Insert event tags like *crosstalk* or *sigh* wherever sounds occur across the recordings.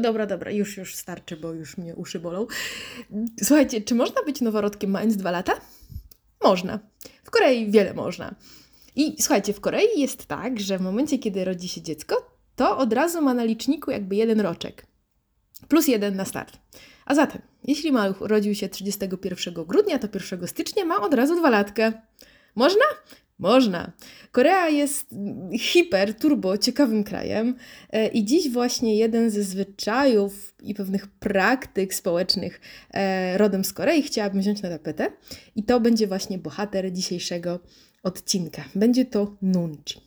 Dobra, dobra, już, już starczy, bo już mnie uszy bolą. Słuchajcie, czy można być noworodkiem mając dwa lata? Można. W Korei wiele można. I słuchajcie, w Korei jest tak, że w momencie, kiedy rodzi się dziecko, to od razu ma na liczniku jakby jeden roczek. Plus jeden na start. A zatem, jeśli maluch urodził się 31 grudnia, to 1 stycznia ma od razu dwa latkę. Można? Można. Korea jest hiper, turbo ciekawym krajem e, i dziś właśnie jeden ze zwyczajów i pewnych praktyk społecznych e, rodem z Korei chciałabym wziąć na tapetę i to będzie właśnie bohater dzisiejszego odcinka. Będzie to nunchi.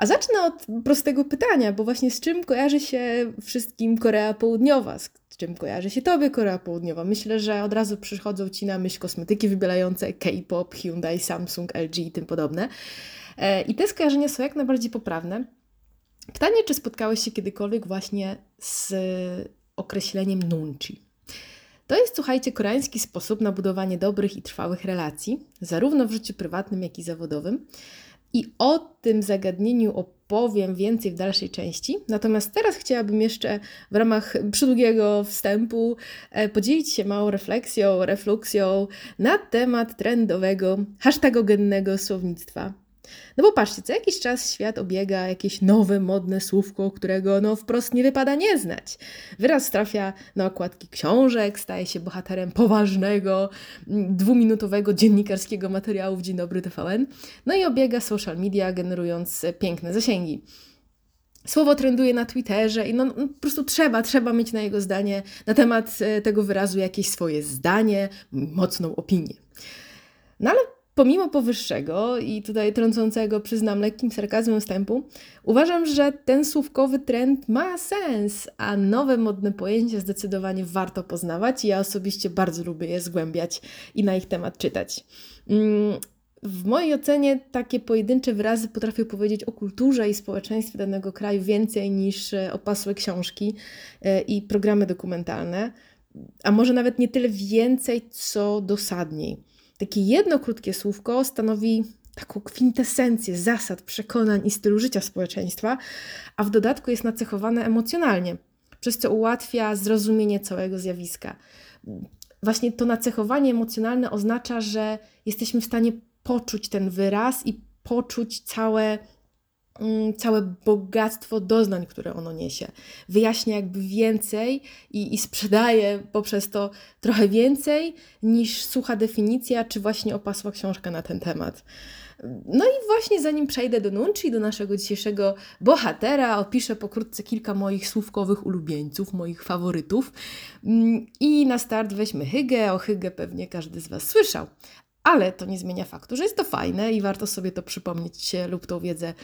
A zacznę od prostego pytania, bo właśnie z czym kojarzy się wszystkim Korea Południowa? Z czym kojarzy się Tobie Korea Południowa? Myślę, że od razu przychodzą Ci na myśl kosmetyki wybielające, K-pop, Hyundai, Samsung, LG i tym podobne. E, I te skojarzenia są jak najbardziej poprawne. Pytanie, czy spotkałeś się kiedykolwiek właśnie z określeniem nunchi? To jest, słuchajcie, koreański sposób na budowanie dobrych i trwałych relacji, zarówno w życiu prywatnym, jak i zawodowym. I o tym zagadnieniu opowiem więcej w dalszej części. Natomiast teraz chciałabym jeszcze w ramach przydługiego wstępu e, podzielić się małą refleksją, refluksją na temat trendowego, hashtagogennego słownictwa no bo patrzcie, co jakiś czas świat obiega jakieś nowe, modne słówko, którego no wprost nie wypada nie znać. Wyraz trafia na okładki książek, staje się bohaterem poważnego, mm, dwuminutowego dziennikarskiego materiału w Dzień Dobry TVN, no i obiega social media, generując piękne zasięgi. Słowo trenduje na Twitterze i no, no, po prostu trzeba, trzeba mieć na jego zdanie, na temat e, tego wyrazu jakieś swoje zdanie, mocną opinię. No ale Pomimo powyższego i tutaj trącącego, przyznam, lekkim sarkazmem wstępu, uważam, że ten słówkowy trend ma sens, a nowe modne pojęcia zdecydowanie warto poznawać ja osobiście bardzo lubię je zgłębiać i na ich temat czytać. Mm, w mojej ocenie takie pojedyncze wyrazy potrafią powiedzieć o kulturze i społeczeństwie danego kraju więcej niż e, opasłe książki e, i programy dokumentalne, a może nawet nie tyle więcej, co dosadniej. Takie jedno krótkie słówko stanowi taką kwintesencję zasad, przekonań i stylu życia społeczeństwa, a w dodatku jest nacechowane emocjonalnie, przez co ułatwia zrozumienie całego zjawiska. Właśnie to nacechowanie emocjonalne oznacza, że jesteśmy w stanie poczuć ten wyraz i poczuć całe całe bogactwo doznań, które ono niesie. Wyjaśnia jakby więcej i, i sprzedaje poprzez to trochę więcej niż sucha definicja, czy właśnie opasła książka na ten temat. No i właśnie zanim przejdę do Nunchi, do naszego dzisiejszego bohatera, opiszę pokrótce kilka moich słówkowych ulubieńców, moich faworytów. Mm, I na start weźmy Hygge. O Hygge pewnie każdy z Was słyszał. Ale to nie zmienia faktu, że jest to fajne i warto sobie to przypomnieć lub tą wiedzę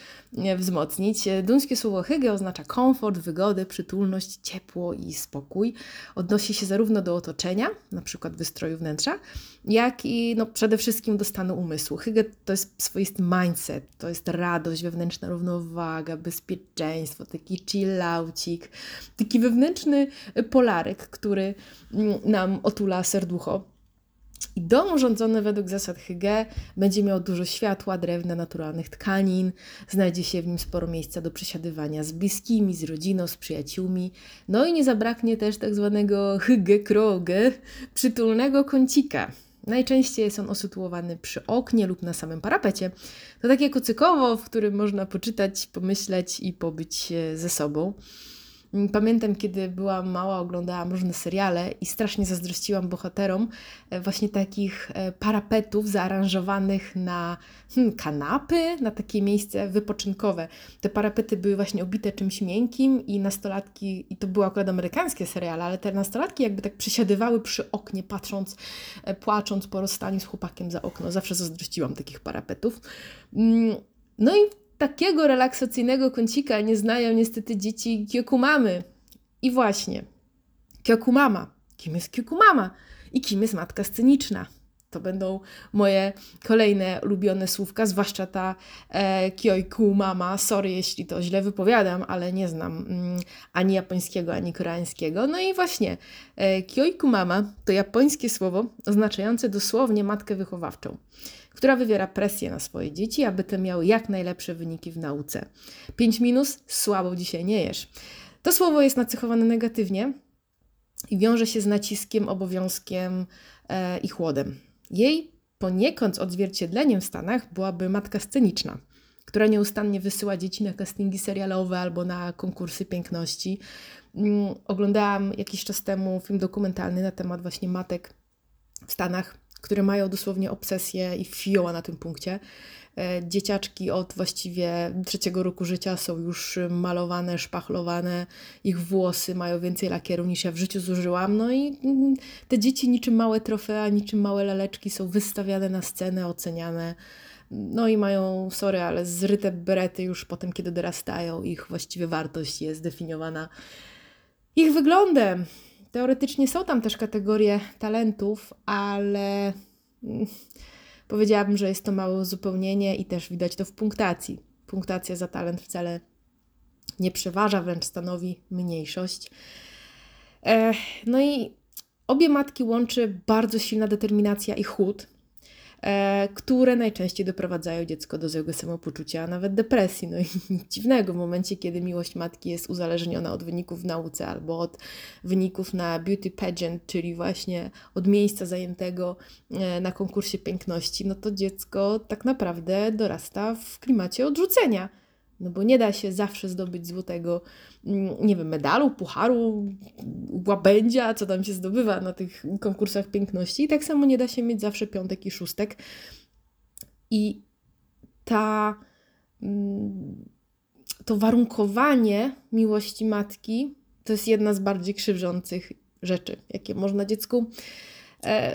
wzmocnić. Duńskie słowo hygge oznacza komfort, wygodę, przytulność, ciepło i spokój. Odnosi się zarówno do otoczenia, na przykład wystroju wnętrza, jak i no, przede wszystkim do stanu umysłu. Hygge to jest swoisty mindset, to jest radość, wewnętrzna równowaga, bezpieczeństwo, taki chillaucik, taki wewnętrzny polarek, który mm, nam otula serducho. I dom urządzony według zasad Hygge będzie miał dużo światła, drewna, naturalnych tkanin, znajdzie się w nim sporo miejsca do przesiadywania z bliskimi, z rodziną, z przyjaciółmi. No i nie zabraknie też tak zwanego Hygge Kroge, przytulnego kącika. Najczęściej jest on usytuowany przy oknie lub na samym parapecie. To takie kucykowo, w którym można poczytać, pomyśleć i pobyć ze sobą. Pamiętam, kiedy byłam mała, oglądałam różne seriale i strasznie zazdrościłam bohaterom e, właśnie takich e, parapetów zaaranżowanych na hmm, kanapy, na takie miejsce wypoczynkowe. Te parapety były właśnie obite czymś miękkim i nastolatki, i to były akurat amerykańskie seriale, ale te nastolatki jakby tak przysiadywały przy oknie, patrząc, e, płacząc po rozstaniu z chłopakiem za okno. Zawsze zazdrościłam takich parapetów. Mm, no i takiego relaksacyjnego kącika nie znają niestety dzieci Kyokumamy. I właśnie, Kyokumama. Kim jest Kyokumama? I kim jest matka sceniczna? To będą moje kolejne ulubione słówka, zwłaszcza ta e, Kyoiku Mama. Sorry, jeśli to źle wypowiadam, ale nie znam mm, ani japońskiego, ani koreańskiego. No i właśnie, e, Kyoiku Mama to japońskie słowo oznaczające dosłownie matkę wychowawczą która wywiera presję na swoje dzieci, aby te miały jak najlepsze wyniki w nauce. 5 minus? Słabo dzisiaj nie jesz. To słowo jest nacechowane negatywnie i wiąże się z naciskiem, obowiązkiem e, i chłodem. Jej poniekąd odzwierciedleniem w Stanach byłaby matka sceniczna, która nieustannie wysyła dzieci na castingi serialowe albo na konkursy piękności. Mm, oglądałam jakiś czas temu film dokumentalny na temat właśnie matek w Stanach, które mają dosłownie obsesję i fioła na tym punkcie. E, dzieciaczki od właściwie trzeciego roku życia są już malowane, szpachlowane, ich włosy mają więcej lakieru niż ja w życiu zużyłam. No i mm, te dzieci niczym małe trofea, niczym małe laleczki są wystawiane na scenę, oceniane. No i mają, sorry, ale zryte berety już potem, kiedy dorastają, ich właściwie wartość jest definiowana ich wyglądem. Teoretycznie są tam też kategorie talentów, ale mm, powiedziałabym, że jest to małe uzupełnienie i też widać to w punktacji. Punktacja za talent wcale nie przeważa, wręcz stanowi mniejszość. No i obie matki łączy bardzo silna determinacja i chłód. E, które najczęściej doprowadzają dziecko do złego samopoczucia, a nawet depresji. No i nic *laughs* dziwnego w momencie, kiedy miłość matki jest uzależniona od wyników w nauce albo od wyników na beauty pageant, czyli właśnie od miejsca zajętego e, na konkursie piękności, no to dziecko tak naprawdę dorasta w klimacie odrzucenia no bo nie da się zawsze zdobyć złotego, nie wiem, medalu, pucharu, łabędzia, co tam się zdobywa na tych konkursach piękności. I tak samo nie da się mieć zawsze piątek i szóstek. I ta, mm, to warunkowanie miłości matki to jest jedna z bardziej krzywdzących rzeczy, jakie można dziecku e,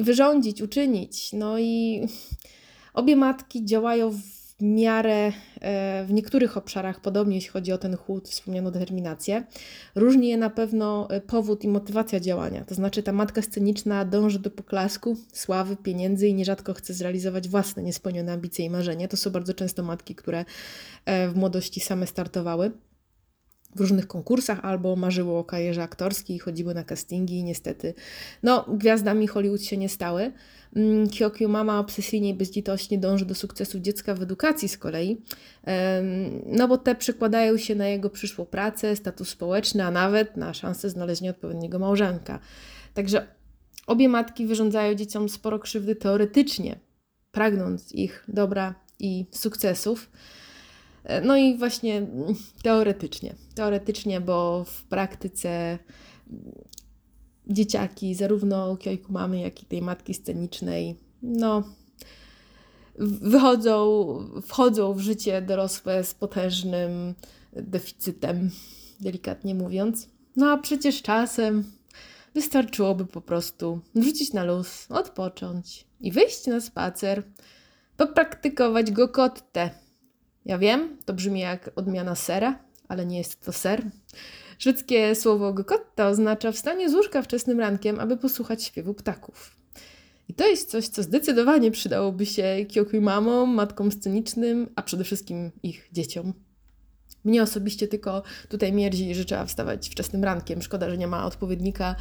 wyrządzić, uczynić. No i obie matki działają w w miarę e, w niektórych obszarach podobnie, jeśli chodzi o ten chłód, wspomnianą determinację. Różni je na pewno e, powód i motywacja działania. To znaczy, ta matka sceniczna dąży do poklasku, sławy, pieniędzy i nierzadko chce zrealizować własne niespełnione ambicje i marzenia. To są bardzo często matki, które e, w młodości same startowały w różnych konkursach albo marzyły o karierze aktorskiej, chodziły na castingi i niestety, no, gwiazdami Hollywood się nie stały. Mm, Kyokyu mama obsesyjnie i bezlitośnie dąży do sukcesu dziecka w edukacji z kolei, no bo te przekładają się na jego przyszłą pracę, status społeczny, a nawet na szansę znalezienia odpowiedniego małżonka. Także obie matki wyrządzają dzieciom sporo krzywdy teoretycznie, pragnąc ich dobra i sukcesów. No i właśnie teoretycznie. Teoretycznie, bo w praktyce dzieciaki, zarówno kiojku mamy, jak i tej matki scenicznej, no, wychodzą, wchodzą w życie dorosłe z potężnym deficytem, delikatnie mówiąc. No a przecież czasem wystarczyłoby po prostu wrzucić na luz, odpocząć i wyjść na spacer, popraktykować go kottę. Ja wiem, to brzmi jak odmiana sera, ale nie jest to ser. Szwedzkie słowo gokotta oznacza wstanie z łóżka wczesnym rankiem, aby posłuchać śpiewu ptaków. I to jest coś, co zdecydowanie przydałoby się Kyokuj mamom, matkom scenicznym, a przede wszystkim ich dzieciom. Mnie osobiście tylko tutaj mierzi, że trzeba wstawać wczesnym rankiem. Szkoda, że nie ma odpowiednika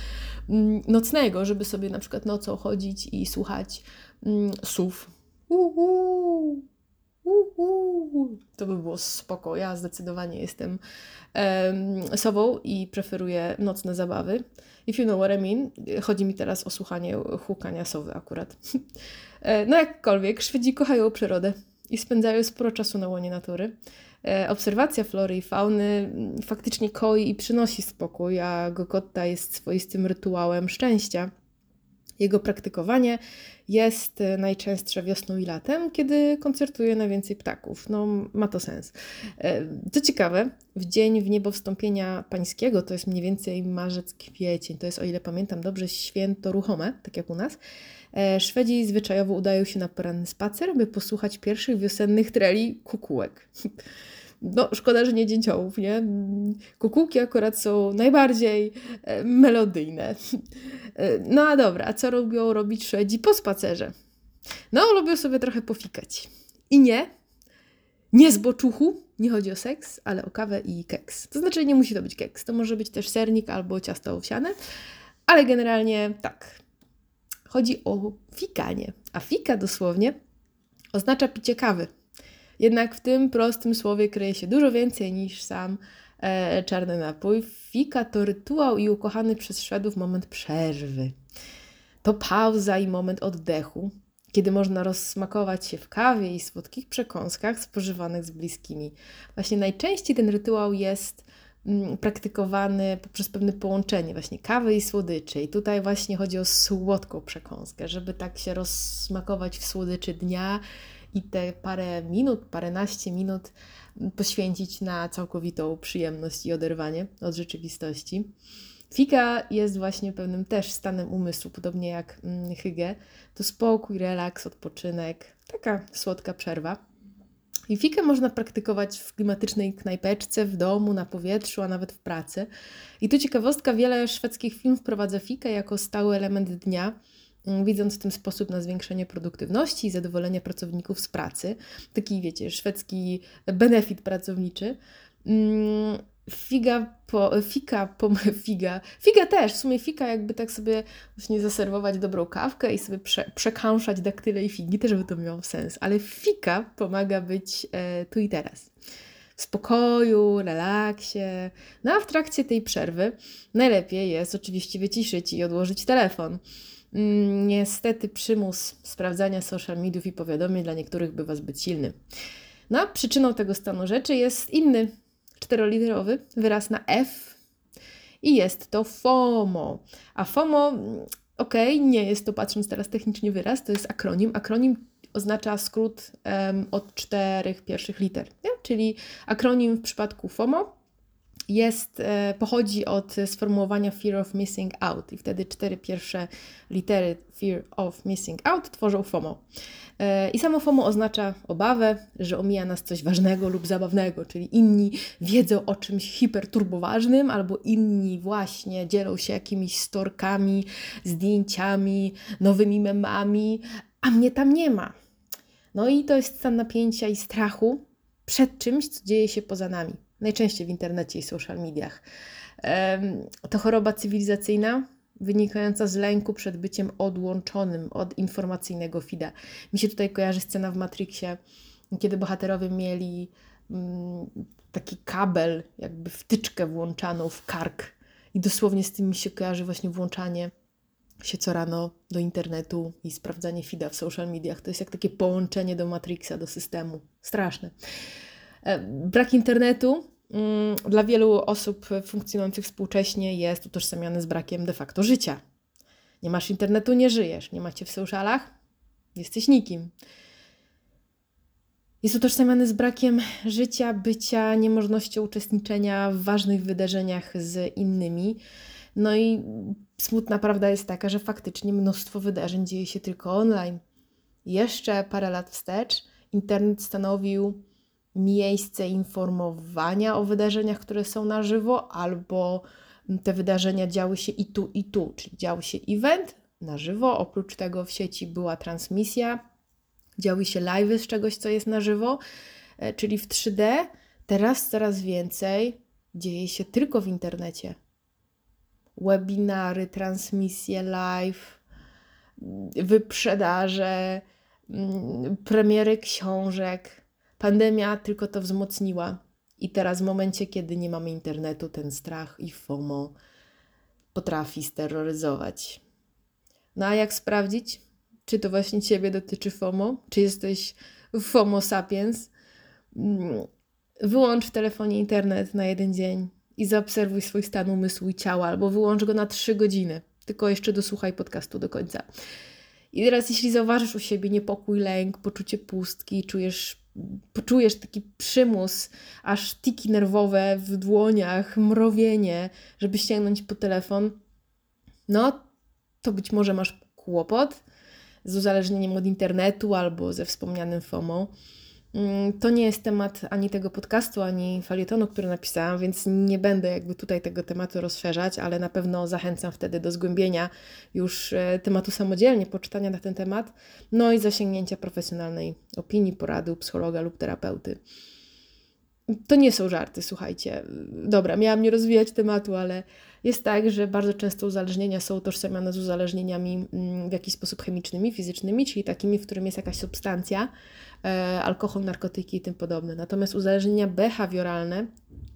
mm, nocnego, żeby sobie na przykład nocą chodzić i słuchać mm, słów. Uhu. To by było spoko. Ja zdecydowanie jestem um, sobą i preferuję nocne zabawy. If you know what I mean, chodzi mi teraz o słuchanie hukania sowy akurat. *laughs* E, no jakkolwiek, Szwedzi kochają przyrodę i spędzają sporo czasu na łonie natury. E, obserwacja flory i fauny mm, faktycznie koi i przynosi spokój, a Gokotta jest swoistym rytuałem szczęścia. Jego praktykowanie jest e, najczęstsze wiosną i latem, kiedy koncertuje najwięcej ptaków. No, ma to sens. E, co ciekawe, w dzień w niebo wstąpienia pańskiego, to jest mniej więcej marzec, kwiecień, to jest o ile pamiętam dobrze święto ruchome, tak jak u nas, e, Szwedzi zwyczajowo udają się na poranny spacer, by posłuchać pierwszych wiosennych treli kukułek. *laughs* No, szkoda, że nie dzięciołów, nie? Kukułki akurat są najbardziej melodyjne. No a dobra, a co lubią robić Szwedzi po spacerze? No, lubią sobie trochę pofikać. I nie, nie z boczuchu, nie chodzi o seks, ale o kawę i keks. To znaczy nie musi to być keks, to może być też sernik albo ciasto owsiane, ale generalnie tak. Chodzi o fikanie. A fika dosłownie oznacza picie kawy. Jednak w tym prostym słowie kryje się dużo więcej niż sam e, czarny napój. Fika to rytuał i ukochany przez Szwedów moment przerwy. To pauza i moment oddechu, kiedy można rozsmakować się w kawie i słodkich przekąskach spożywanych z bliskimi. Właśnie najczęściej ten rytuał jest mm, praktykowany poprzez pewne połączenie właśnie kawy i słodyczy. I tutaj właśnie chodzi o słodką przekąskę, żeby tak się rozsmakować w słodyczy dnia i te parę minut, paręnaście minut poświęcić na całkowitą przyjemność i oderwanie od rzeczywistości. Fika jest właśnie pewnym też stanem umysłu, podobnie jak mm, hygge. To spokój, relaks, odpoczynek, taka słodka przerwa. I fikę można praktykować w klimatycznej knajpeczce, w domu, na powietrzu, a nawet w pracy. I tu ciekawostka, wiele szwedzkich firm wprowadza fikę jako stały element dnia, widząc w tym sposób na zwiększenie produktywności i zadowolenia pracowników z pracy. Taki, wiecie, szwedzki benefit pracowniczy. Mm, figa, po, fika, po, *laughs* figa, figa też, w sumie fika jakby tak sobie właśnie zaserwować dobrą kawkę i sobie prze, przekąszać daktyle i figi, też by to miało sens, ale fika pomaga być e, tu i teraz. W spokoju, relaksie. No a w trakcie tej przerwy najlepiej jest oczywiście wyciszyć i odłożyć telefon. Mm, niestety przymus sprawdzania social mediów i powiadomień dla niektórych bywa zbyt silny. No a przyczyną tego stanu rzeczy jest inny czteroliterowy wyraz na F i jest to FOMO. A FOMO, ok, nie jest to patrząc teraz technicznie wyraz, to jest akronim. Akronim oznacza skrót um, od czterech pierwszych liter, nie? czyli akronim w przypadku FOMO jest, e, pochodzi od sformułowania Fear of Missing Out i wtedy cztery pierwsze litery Fear of Missing Out tworzą FOMO. E, I samo FOMO oznacza obawę, że omija nas coś ważnego lub zabawnego, czyli inni wiedzą o czymś hiperturboważnym, albo inni właśnie dzielą się jakimiś storkami, zdjęciami, nowymi memami, a mnie tam nie ma. No i to jest stan napięcia i strachu przed czymś, co dzieje się poza nami najczęściej w internecie i social mediach. To choroba cywilizacyjna wynikająca z lęku przed byciem odłączonym od informacyjnego fida. Mi się tutaj kojarzy scena w Matrixie, kiedy bohaterowie mieli mm, taki kabel, jakby wtyczkę włączaną w kark. I dosłownie z tym mi się kojarzy właśnie włączanie się co rano do internetu i sprawdzanie fida w social mediach. To jest jak takie połączenie do Matrixa, do systemu. Straszne. E, brak internetu dla wielu osób funkcjonujących współcześnie jest utożsamiany z brakiem de facto życia. Nie masz internetu, nie żyjesz. Nie macie w socialach, jesteś nikim. Jest utożsamiany z brakiem życia, bycia, niemożnością uczestniczenia w ważnych wydarzeniach z innymi. No i smutna prawda jest taka, że faktycznie mnóstwo wydarzeń dzieje się tylko online. Jeszcze parę lat wstecz internet stanowił miejsce informowania o wydarzeniach, które są na żywo, albo te wydarzenia działy się i tu, i tu, czyli działy się event na żywo, oprócz tego w sieci była transmisja, działy się live z czegoś, co jest na żywo, e, czyli w 3D. Teraz coraz więcej dzieje się tylko w internecie. Webinary, transmisje live, wyprzedaże, mm, premiery książek Pandemia tylko to wzmocniła. I teraz, w momencie, kiedy nie mamy internetu, ten strach i FOMO potrafi steroryzować. No a jak sprawdzić, czy to właśnie Ciebie dotyczy FOMO? Czy jesteś FOMO sapiens? Mm, wyłącz w telefonie internet na jeden dzień i zaobserwuj swój stan umysłu i ciała, albo wyłącz go na trzy godziny. Tylko jeszcze dosłuchaj podcastu do końca. I teraz, jeśli zauważysz u siebie niepokój, lęk, poczucie pustki, czujesz poczujesz taki przymus, aż tiki nerwowe w dłoniach, mrowienie, żeby sięgnąć po telefon, no to być może masz kłopot z uzależnieniem od internetu albo ze wspomnianym FOMO. Mm, to nie jest temat ani tego podcastu, ani falietonu, który napisałam, więc nie będę jakby tutaj tego tematu rozszerzać, ale na pewno zachęcam wtedy do zgłębienia już e, tematu samodzielnie, poczytania na ten temat, no i zasięgnięcia profesjonalnej opinii, porady psychologa lub terapeuty. to nie są żarty, słuchajcie. Dobra, miałam nie rozwijać tematu, ale jest tak, że bardzo często uzależnienia są utożsamiane z uzależnieniami mm, w jakiś sposób chemicznymi, fizycznymi, czyli takimi, w którym jest jakaś substancja, e, alkohol, narkotyki i tym podobne. Natomiast uzależnienia behawioralne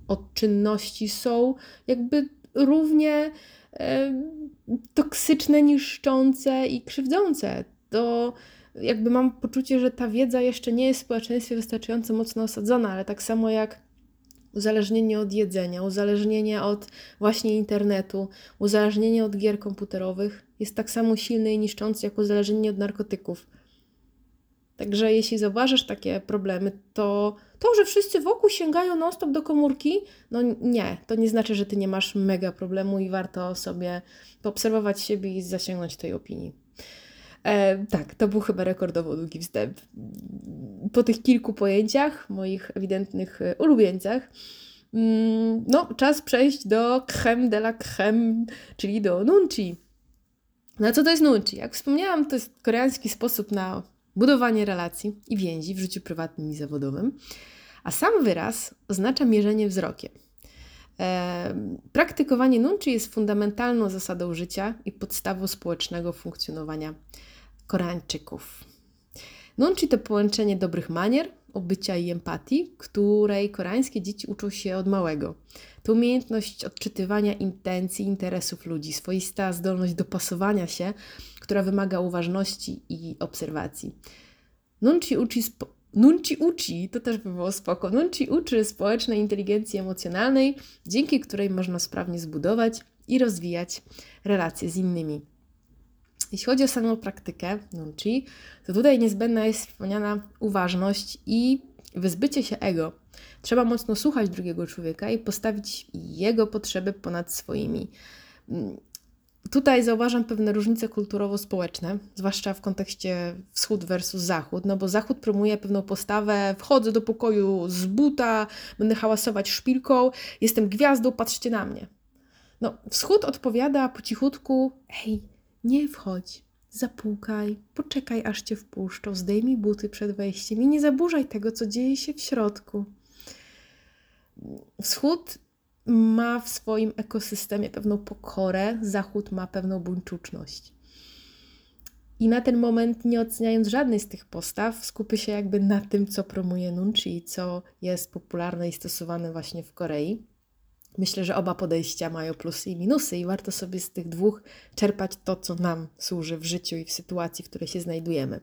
od czynności są jakby równie e, toksyczne, niszczące i krzywdzące. To jakby mam poczucie, że ta wiedza jeszcze nie jest w społeczeństwie wystarczająco mocno osadzona, ale tak samo jak uzależnienie od jedzenia, uzależnienie od właśnie internetu, uzależnienie od gier komputerowych jest tak samo silne i niszczące jak uzależnienie od narkotyków. Także jeśli zauważysz takie problemy, to to, że wszyscy wokół sięgają non-stop do komórki, no nie, to nie znaczy, że ty nie masz mega problemu i warto sobie poobserwować siebie i zasięgnąć tej opinii. E, tak, to był chyba rekordowo długi wstęp. Po tych kilku pojęciach, moich ewidentnych e, ulubieńcach, mm, no, czas przejść do creme de la creme, czyli do nunchi. No co to jest nunchi? Jak wspomniałam, to jest koreański sposób na budowanie relacji i więzi w życiu prywatnym i zawodowym, a sam wyraz oznacza mierzenie wzrokiem. E, praktykowanie nunchi jest fundamentalną zasadą życia i podstawą społecznego funkcjonowania Koreańczyków. Nunchi to połączenie dobrych manier, obycia i empatii, której koreańskie dzieci uczą się od małego. To umiejętność odczytywania intencji, interesów ludzi, swoista zdolność dopasowania się, która wymaga uważności i obserwacji. Nunchi uczy Nunci uczy, to też by było spoko. Nunci uczy społecznej inteligencji emocjonalnej, dzięki której można sprawnie zbudować i rozwijać relacje z innymi. Jeśli chodzi o samą praktykę Nunci, to tutaj niezbędna jest wspomniana uważność i wyzbycie się ego. Trzeba mocno słuchać drugiego człowieka i postawić jego potrzeby ponad swoimi. Tutaj zauważam pewne różnice kulturowo-społeczne, zwłaszcza w kontekście wschód versus zachód, no bo zachód promuje pewną postawę, wchodzę do pokoju z buta, będę hałasować szpilką, jestem gwiazdą, patrzcie na mnie. No, wschód odpowiada po cichutku, hej, nie wchodź, zapukaj, poczekaj aż cię wpuszczą, zdejmij buty przed wejściem i nie zaburzaj tego, co dzieje się w środku. Wschód ma w swoim ekosystemie pewną pokorę, Zachód ma pewną buńczuczność. I na ten moment, nie oceniając żadnej z tych postaw, skupię się jakby na tym, co promuje Nunchi, co jest popularne i stosowane właśnie w Korei. Myślę, że oba podejścia mają plusy i minusy, i warto sobie z tych dwóch czerpać to, co nam służy w życiu i w sytuacji, w której się znajdujemy.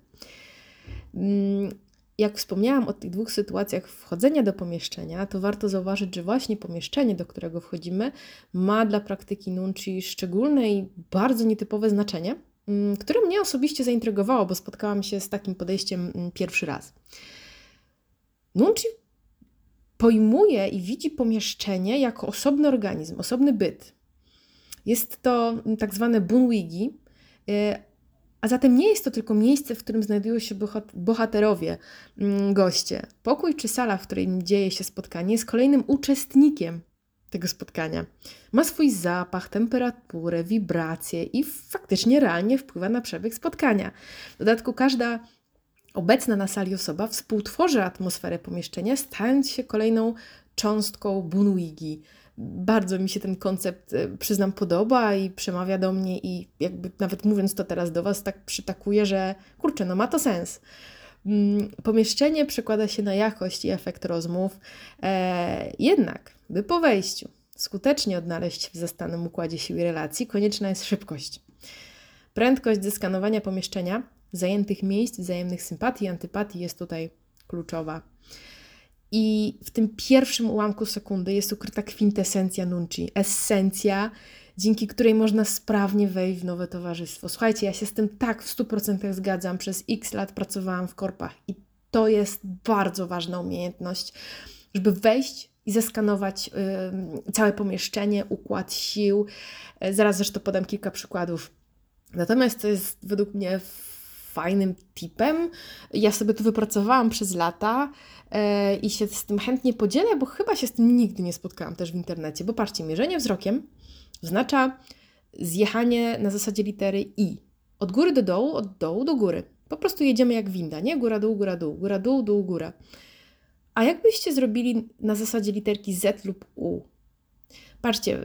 Mm, jak wspomniałam o tych dwóch sytuacjach wchodzenia do pomieszczenia, to warto zauważyć, że właśnie pomieszczenie, do którego wchodzimy, ma dla praktyki Nunchi szczególne i bardzo nietypowe znaczenie, mm, które mnie osobiście zaintrygowało, bo spotkałam się z takim podejściem mm, pierwszy raz. Nunchi pojmuje i widzi pomieszczenie jako osobny organizm, osobny byt. Jest to tak zwane bunwigi, y, a zatem nie jest to tylko miejsce, w którym znajdują się bohaterowie, mm, goście. Pokój czy sala, w której dzieje się spotkanie, jest kolejnym uczestnikiem tego spotkania. Ma swój zapach, temperaturę, wibracje i faktycznie realnie wpływa na przebieg spotkania. W dodatku każda obecna na sali osoba współtworzy atmosferę pomieszczenia, stając się kolejną cząstką Bunwigi. Bardzo mi się ten koncept, e, przyznam, podoba i przemawia do mnie i jakby nawet mówiąc to teraz do Was, tak przytakuje, że kurczę, no ma to sens. Mm, pomieszczenie przekłada się na jakość i efekt rozmów, e, jednak, by po wejściu skutecznie odnaleźć w zastanym układzie sił i relacji, konieczna jest szybkość. Prędkość zeskanowania pomieszczenia zajętych miejsc, wzajemnych sympatii, antypatii jest tutaj kluczowa. I w tym pierwszym ułamku sekundy jest ukryta kwintesencja nunci, esencja, dzięki której można sprawnie wejść w nowe towarzystwo. Słuchajcie, ja się z tym tak w 100% zgadzam. Przez x lat pracowałam w korpach i to jest bardzo ważna umiejętność, żeby wejść i zeskanować y, całe pomieszczenie, układ sił. Zaraz zresztą podam kilka przykładów. Natomiast to jest według mnie fajnym tipem. Ja sobie to wypracowałam przez lata e, i się z tym chętnie podzielę, bo chyba się z tym nigdy nie spotkałam też w internecie. Bo patrzcie, mierzenie wzrokiem oznacza zjechanie na zasadzie litery I. Od góry do dołu, od dołu do góry. Po prostu jedziemy jak winda, nie? Góra, dół, góra, dół, góra, dół, dół, góra. A jakbyście zrobili na zasadzie literki Z lub U? Patrzcie,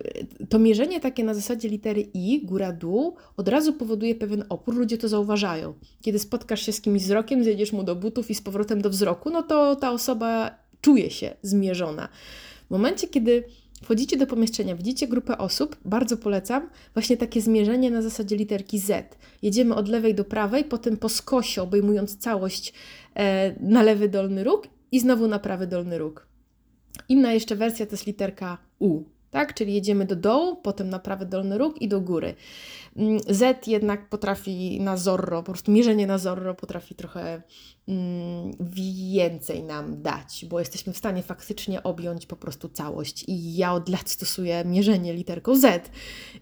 to mierzenie takie na zasadzie litery I, góra-dół, od razu powoduje pewien opór. Ludzie to zauważają. Kiedy spotkasz się z kimś wzrokiem, zjedziesz mu do butów i z powrotem do wzroku, no to ta osoba czuje się zmierzona. W momencie, kiedy wchodzicie do pomieszczenia, widzicie grupę osób, bardzo polecam właśnie takie zmierzenie na zasadzie literki Z. Jedziemy od lewej do prawej, potem po skosie, obejmując całość e, na lewy dolny róg i znowu na prawy dolny róg. Inna jeszcze wersja to jest literka U tak? Czyli jedziemy do dołu, potem na prawy dolny róg i do góry. Mm, Z jednak potrafi na zorro, po prostu mierzenie na zorro potrafi trochę mm, więcej nam dać, bo jesteśmy w stanie faktycznie objąć po prostu całość. I ja od lat stosuję mierzenie literką Z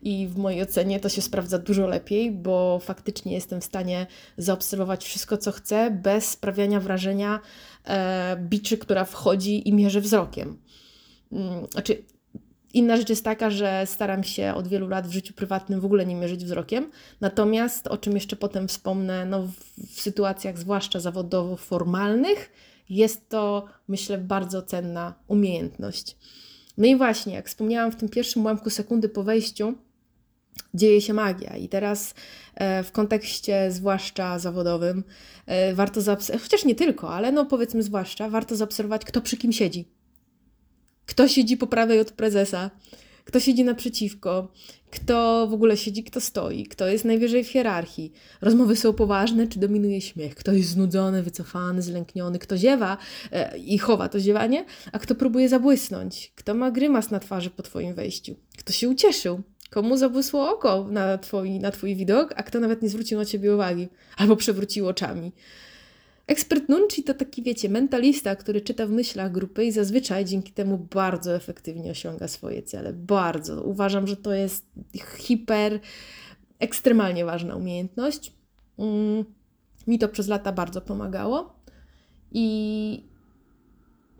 i w mojej ocenie to się sprawdza dużo lepiej, bo faktycznie jestem w stanie zaobserwować wszystko, co chcę, bez sprawiania wrażenia e, biczy, która wchodzi i mierzy wzrokiem. Mm, znaczy, Inna rzecz jest taka, że staram się od wielu lat w życiu prywatnym w ogóle nie mierzyć wzrokiem. Natomiast, o czym jeszcze potem wspomnę, no w, sytuacjach zwłaszcza zawodowo-formalnych, jest to, myślę, bardzo cenna umiejętność. No i właśnie, jak wspomniałam w tym pierwszym ułamku sekundy po wejściu, dzieje się magia. I teraz e, w kontekście zwłaszcza zawodowym e, warto zaobserwować, chociaż nie tylko, ale no powiedzmy zwłaszcza, warto zaobserwować, kto przy kim siedzi kto siedzi po prawej od prezesa, kto siedzi naprzeciwko, kto w ogóle siedzi, kto stoi, kto jest najwyżej w hierarchii. Rozmowy są poważne, czy dominuje śmiech, kto jest znudzony, wycofany, zlękniony, kto ziewa e, i chowa to ziewanie, a kto próbuje zabłysnąć, kto ma grymas na twarzy po Twoim wejściu, kto się ucieszył, komu zabłysło oko na twoi, na Twój widok, a kto nawet nie zwrócił na Ciebie uwagi? Albo przewrócił oczami. Ekspert Nunci to taki, wiecie, mentalista, który czyta w myślach grupy i zazwyczaj dzięki temu bardzo efektywnie osiąga swoje cele. Bardzo. Uważam, że to jest hiper, ekstremalnie ważna umiejętność. Mm, mi to przez lata bardzo pomagało i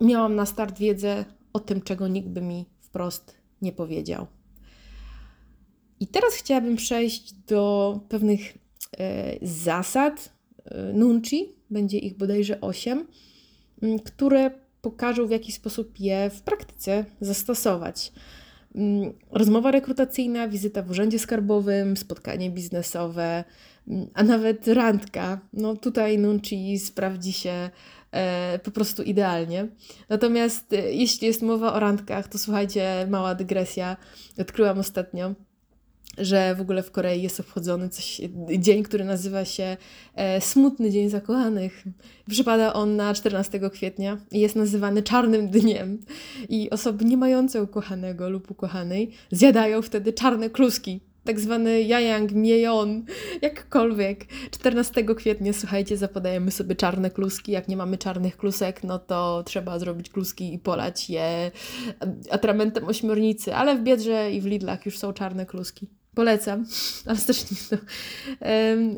miałam na start wiedzę o tym, czego nikt by mi wprost nie powiedział. I teraz chciałabym przejść do pewnych e, zasad Nunci, będzie ich bodajże 8, mm, które pokażą, w jaki sposób je w praktyce zastosować. Mm, rozmowa rekrutacyjna, wizyta w urzędzie skarbowym, spotkanie biznesowe, mm, a nawet randka. No tutaj Nunci sprawdzi się e, po prostu idealnie. Natomiast e, jeśli jest mowa o randkach, to słuchajcie, mała dygresja. Odkryłam ostatnio że w ogóle w Korei jest obchodzony coś, dzień, który nazywa się e, Smutny Dzień Zakochanych. Przypada on na 14 kwietnia i jest nazywany Czarnym Dniem. I osoby nie mające ukochanego lub ukochanej zjadają wtedy czarne kluski. Tak zwany jajang miejon, jakkolwiek. 14 kwietnia, słuchajcie, zapodajemy sobie czarne kluski. Jak nie mamy czarnych klusek, no to trzeba zrobić kluski i polać je atramentem ośmiornicy. Ale w Biedrze i w Lidlach już są czarne kluski. Polecam, *laughs* ale strasznie to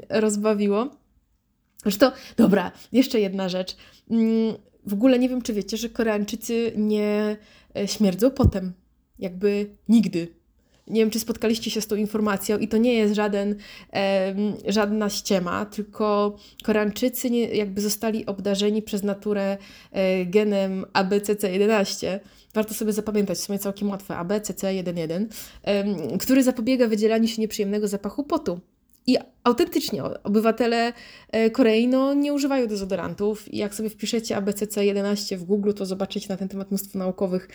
rozbawiło. Zresztą, dobra, jeszcze jedna rzecz. Mm, w ogóle nie wiem, czy wiecie, że Koreańczycy nie e, śmierdzą potem. Jakby nigdy. Nie wiem, czy spotkaliście się z tą informacją i to nie jest żaden, e, żadna ściema, tylko Koreańczycy nie, jakby zostali obdarzeni przez naturę e, genem ABCC11, warto sobie zapamiętać, w sumie całkiem łatwe, ABCC11, który zapobiega wydzielaniu się nieprzyjemnego zapachu potu. I autentycznie obywatele e, Korei no, nie używają dezodorantów. Jak sobie wpiszecie ABCC11 w Google, to zobaczycie na ten temat mnóstwo naukowych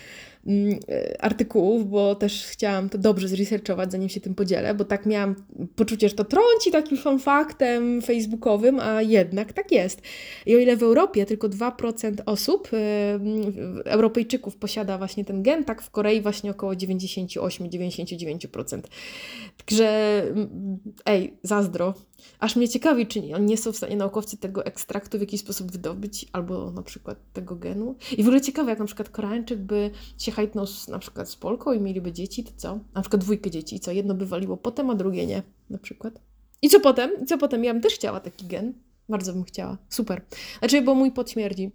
mm, e, artykułów, bo też chciałam to dobrze zresearchować, zanim się tym podzielę, bo tak miałam poczucie, że to trąci takim fun faktem facebookowym, a jednak tak jest. I o ile w Europie tylko 2% osób, e, Europejczyków posiada właśnie ten gen, tak w Korei właśnie około 98-99%. Także ej, zazdro. Aż mnie ciekawi, czy oni nie są w stanie naukowcy tego ekstraktu w jakiś sposób wydobyć, albo na przykład tego genu. I w ogóle ciekawe, jak na przykład Koreańczyk by się hajtnął z, na przykład z Polką i mieliby dzieci, to co? Na przykład dwójkę dzieci, co? Jedno by waliło potem, a drugie nie, na przykład. I co potem? I co potem? Ja bym też chciała taki gen. Bardzo bym chciała. Super. Znaczy, bo mój pot śmierdzi.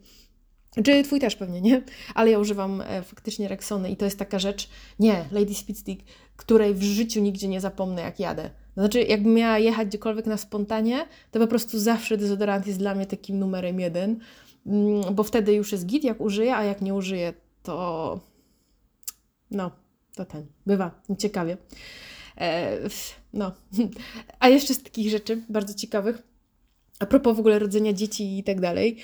Czy twój też pewnie, nie? Ale ja używam e, faktycznie Rexony i to jest taka rzecz, nie, Lady Speedstick, której w życiu nigdzie nie zapomnę, jak jadę. Znaczy, jakbym miała jechać gdziekolwiek na spontanie, to po prostu zawsze dezodorant jest dla mnie takim numerem jeden. mm, bo wtedy już jest git, jak użyję, a jak nie użyję, to no, to ten, bywa ciekawie. E, no, *laughs* a jeszcze z takich rzeczy bardzo ciekawych, a propos w ogóle rodzenia dzieci i tak dalej,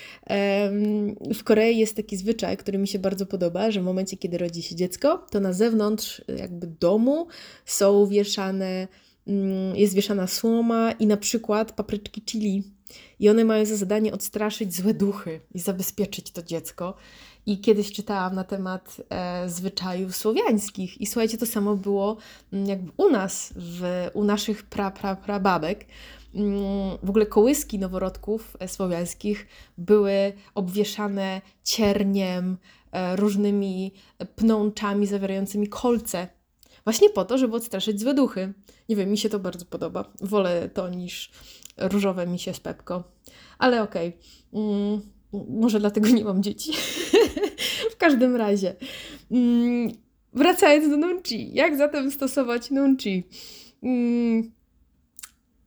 w Korei jest taki zwyczaj, który mi się bardzo podoba, że w momencie, kiedy rodzi się dziecko, to na zewnątrz jakby domu są wieszane, jest wieszana słoma i na przykład papryczki chili. I one mają za zadanie odstraszyć złe duchy i zabezpieczyć to dziecko. I kiedyś czytałam na temat e, zwyczajów słowiańskich. I słuchajcie, to samo było mm, jakby u nas, w, u naszych pra, pra. Mm, w ogóle kołyski noworodków e, słowiańskich były obwieszane cierniem, e, różnymi pnączami zawierającymi kolce. Właśnie po to, żeby odstraszyć złe duchy. Nie wiem, mi się to bardzo podoba. Wolę to niż różowe misie z pepko. Ale okej. Okay. Mm, może dlatego nie mam dzieci. *laughs* w każdym razie. Mm, wracając do Nunchi. Jak zatem stosować Nunchi? Mm,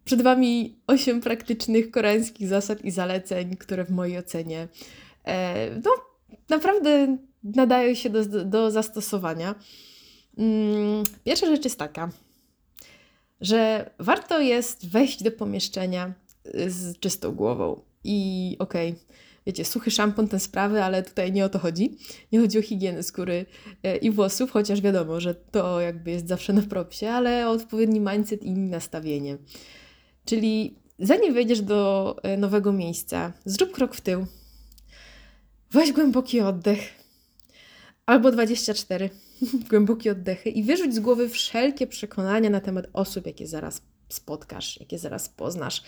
przed Wami osiem praktycznych koreańskich zasad i zaleceń, które w mojej ocenie e, no, naprawdę nadają się do, do zastosowania. Mm, pierwsza rzecz jest taka, że warto jest wejść do pomieszczenia z czystą głową. I okej, okay, wiecie, suchy szampon, ten sprawy, ale tutaj nie o to chodzi. Nie chodzi o higienę skóry e, i włosów, chociaż wiadomo, że to jakby jest zawsze na propsie, ale o odpowiedni mindset i nastawienie. Czyli zanim wejdziesz do e, nowego miejsca, zrób krok w tył. Weź głęboki oddech. Albo 24 *laughs* głębokie oddechy i wyrzuć z głowy wszelkie przekonania na temat osób, jakie zaraz spotkasz, jakie zaraz poznasz.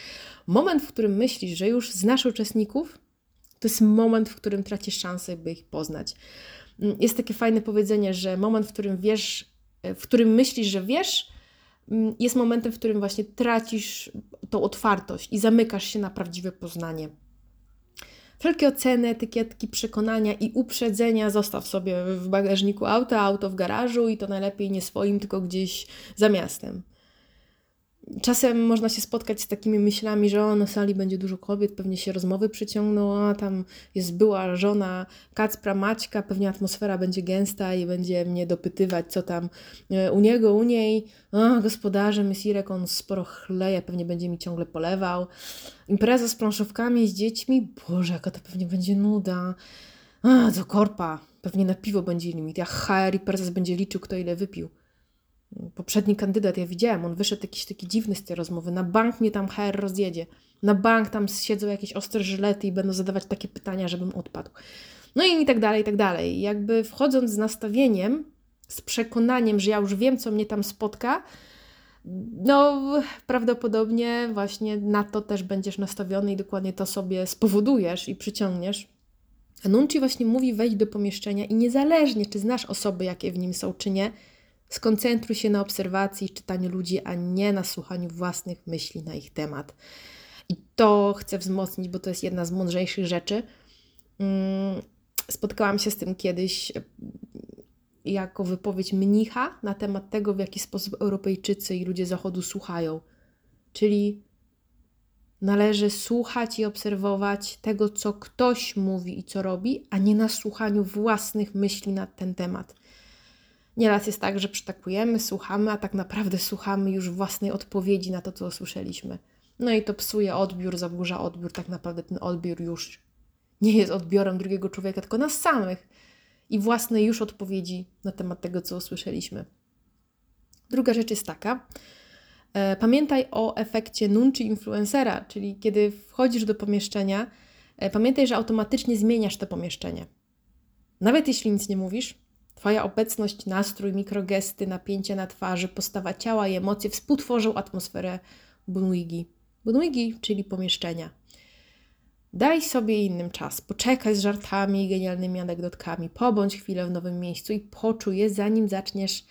Moment, w którym myślisz, że już znasz uczestników, to jest moment, w którym tracisz szansę, by ich poznać. Mm, jest takie fajne powiedzenie, że moment, w którym wiesz, e, w którym myślisz, że wiesz, mm, jest momentem, w którym właśnie tracisz tą otwartość i zamykasz się na prawdziwe poznanie. Wszelkie oceny, etykietki, przekonania i uprzedzenia zostaw sobie w bagażniku auta, auto w garażu i to najlepiej nie swoim, tylko gdzieś za miastem. Czasem można się spotkać z takimi myślami, że o, na sali będzie dużo kobiet, pewnie się rozmowy przyciągną, tam jest była żona Kacpra Maćka, pewnie atmosfera będzie gęsta i będzie mnie dopytywać, co tam e, u niego, u niej. A, gospodarze, Mesirek, on sporo chleje, pewnie będzie mi ciągle polewał. Impreza z planszówkami, z dziećmi, Boże, jaka to pewnie będzie nuda. A, to korpa, pewnie na piwo będzie limit, a HR i prezes będzie liczył, kto ile wypił poprzedni kandydat, ja widziałem, on wyszedł jakiś taki dziwny z tej rozmowy. Na bank mnie tam HR rozjedzie. Na bank tam siedzą jakieś ostre żylety i będą zadawać takie pytania, żebym odpadł. No i tak dalej, i tak dalej. Jakby wchodząc z nastawieniem, z przekonaniem, że ja już wiem, co mnie tam spotka, no prawdopodobnie właśnie na to też będziesz nastawiony i dokładnie to sobie spowodujesz i przyciągniesz. Nunci właśnie mówi wejdź do pomieszczenia i niezależnie, czy znasz osoby, jakie w nim są, czy nie, Skoncentruj się na obserwacji i czytaniu ludzi, a nie na słuchaniu własnych myśli na ich temat. I to chcę wzmocnić, bo to jest jedna z mądrzejszych rzeczy. Mm, spotkałam się z tym kiedyś e, jako wypowiedź mnicha na temat tego, w jaki sposób Europejczycy i ludzie Zachodu słuchają. Czyli należy słuchać i obserwować tego, co ktoś mówi i co robi, a nie na słuchaniu własnych myśli na ten temat. Nieraz jest tak, że przytakujemy, słuchamy, a tak naprawdę słuchamy już własnej odpowiedzi na to, co usłyszeliśmy. No i to psuje odbiór, zaburza odbiór. Tak naprawdę ten odbiór już nie jest odbiorem drugiego człowieka, tylko nas samych i własnej już odpowiedzi na temat tego, co usłyszeliśmy. Druga rzecz jest taka, e, pamiętaj o efekcie nunci influencera, czyli kiedy wchodzisz do pomieszczenia, e, pamiętaj, że automatycznie zmieniasz to pomieszczenie. Nawet jeśli nic nie mówisz, Twoja obecność, nastrój, mikrogesty, napięcie na twarzy, postawa ciała i emocje współtworzą atmosferę Bunwigi. Bunwigi, czyli pomieszczenia. Daj sobie innym czas, poczekaj z żartami i genialnymi anegdotkami, pobądź chwilę w nowym miejscu i poczuj je, zanim zaczniesz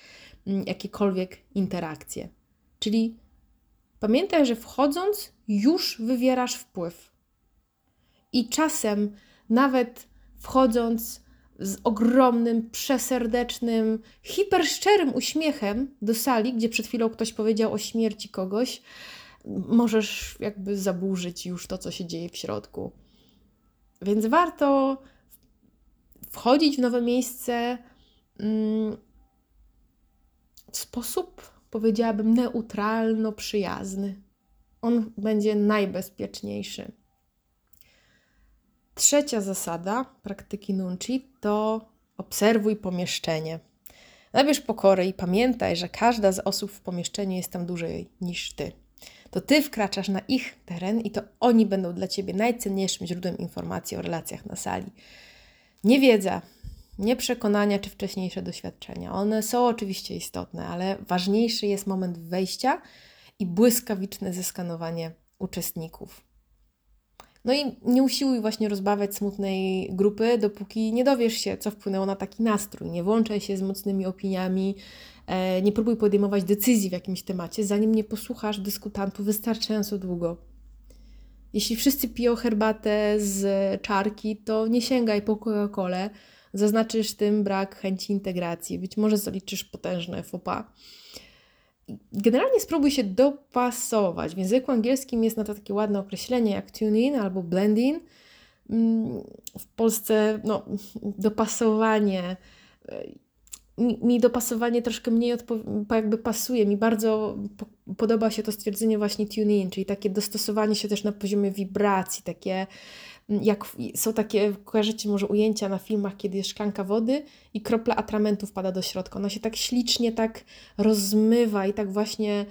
mm, jakiekolwiek interakcje. Czyli pamiętaj, że wchodząc już wywierasz wpływ. I czasem nawet wchodząc z ogromnym, przeserdecznym, hiperszczerym uśmiechem do sali, gdzie przed chwilą ktoś powiedział o śmierci kogoś, możesz jakby zaburzyć już to, co się dzieje w środku. Więc warto wchodzić w nowe miejsce mm, w sposób, powiedziałabym, neutralno-przyjazny. On będzie najbezpieczniejszy. Trzecia zasada praktyki Nunci to obserwuj pomieszczenie. Nabierz pokory i pamiętaj, że każda z osób w pomieszczeniu jest tam dłużej niż ty. To ty wkraczasz na ich teren i to oni będą dla ciebie najcenniejszym źródłem informacji o relacjach na sali. Nie wiedza, nie przekonania czy wcześniejsze doświadczenia. One są oczywiście istotne, ale ważniejszy jest moment wejścia i błyskawiczne zeskanowanie uczestników. No i nie usiłuj właśnie rozbawiać smutnej grupy, dopóki nie dowiesz się, co wpłynęło na taki nastrój. Nie włączaj się z mocnymi opiniami, e, nie próbuj podejmować decyzji w jakimś temacie, zanim nie posłuchasz dyskutantów wystarczająco długo. Jeśli wszyscy piją herbatę z czarki, to nie sięgaj po Coca-Colę, zaznaczysz tym brak chęci integracji. Być może zaliczysz potężne faux. Generalnie spróbuj się dopasować. W języku angielskim jest na to takie ładne określenie jak tune in albo blend in. Mm, w Polsce no, dopasowanie mi, mi dopasowanie troszkę mniej jakby pasuje. Mi bardzo po podoba się to stwierdzenie właśnie tune in, czyli takie dostosowanie się też na poziomie wibracji, takie jak są takie, kojarzycie może ujęcia na filmach, kiedy jest szklanka wody i kropla atramentu wpada do środka. Ona się tak ślicznie tak rozmywa i tak właśnie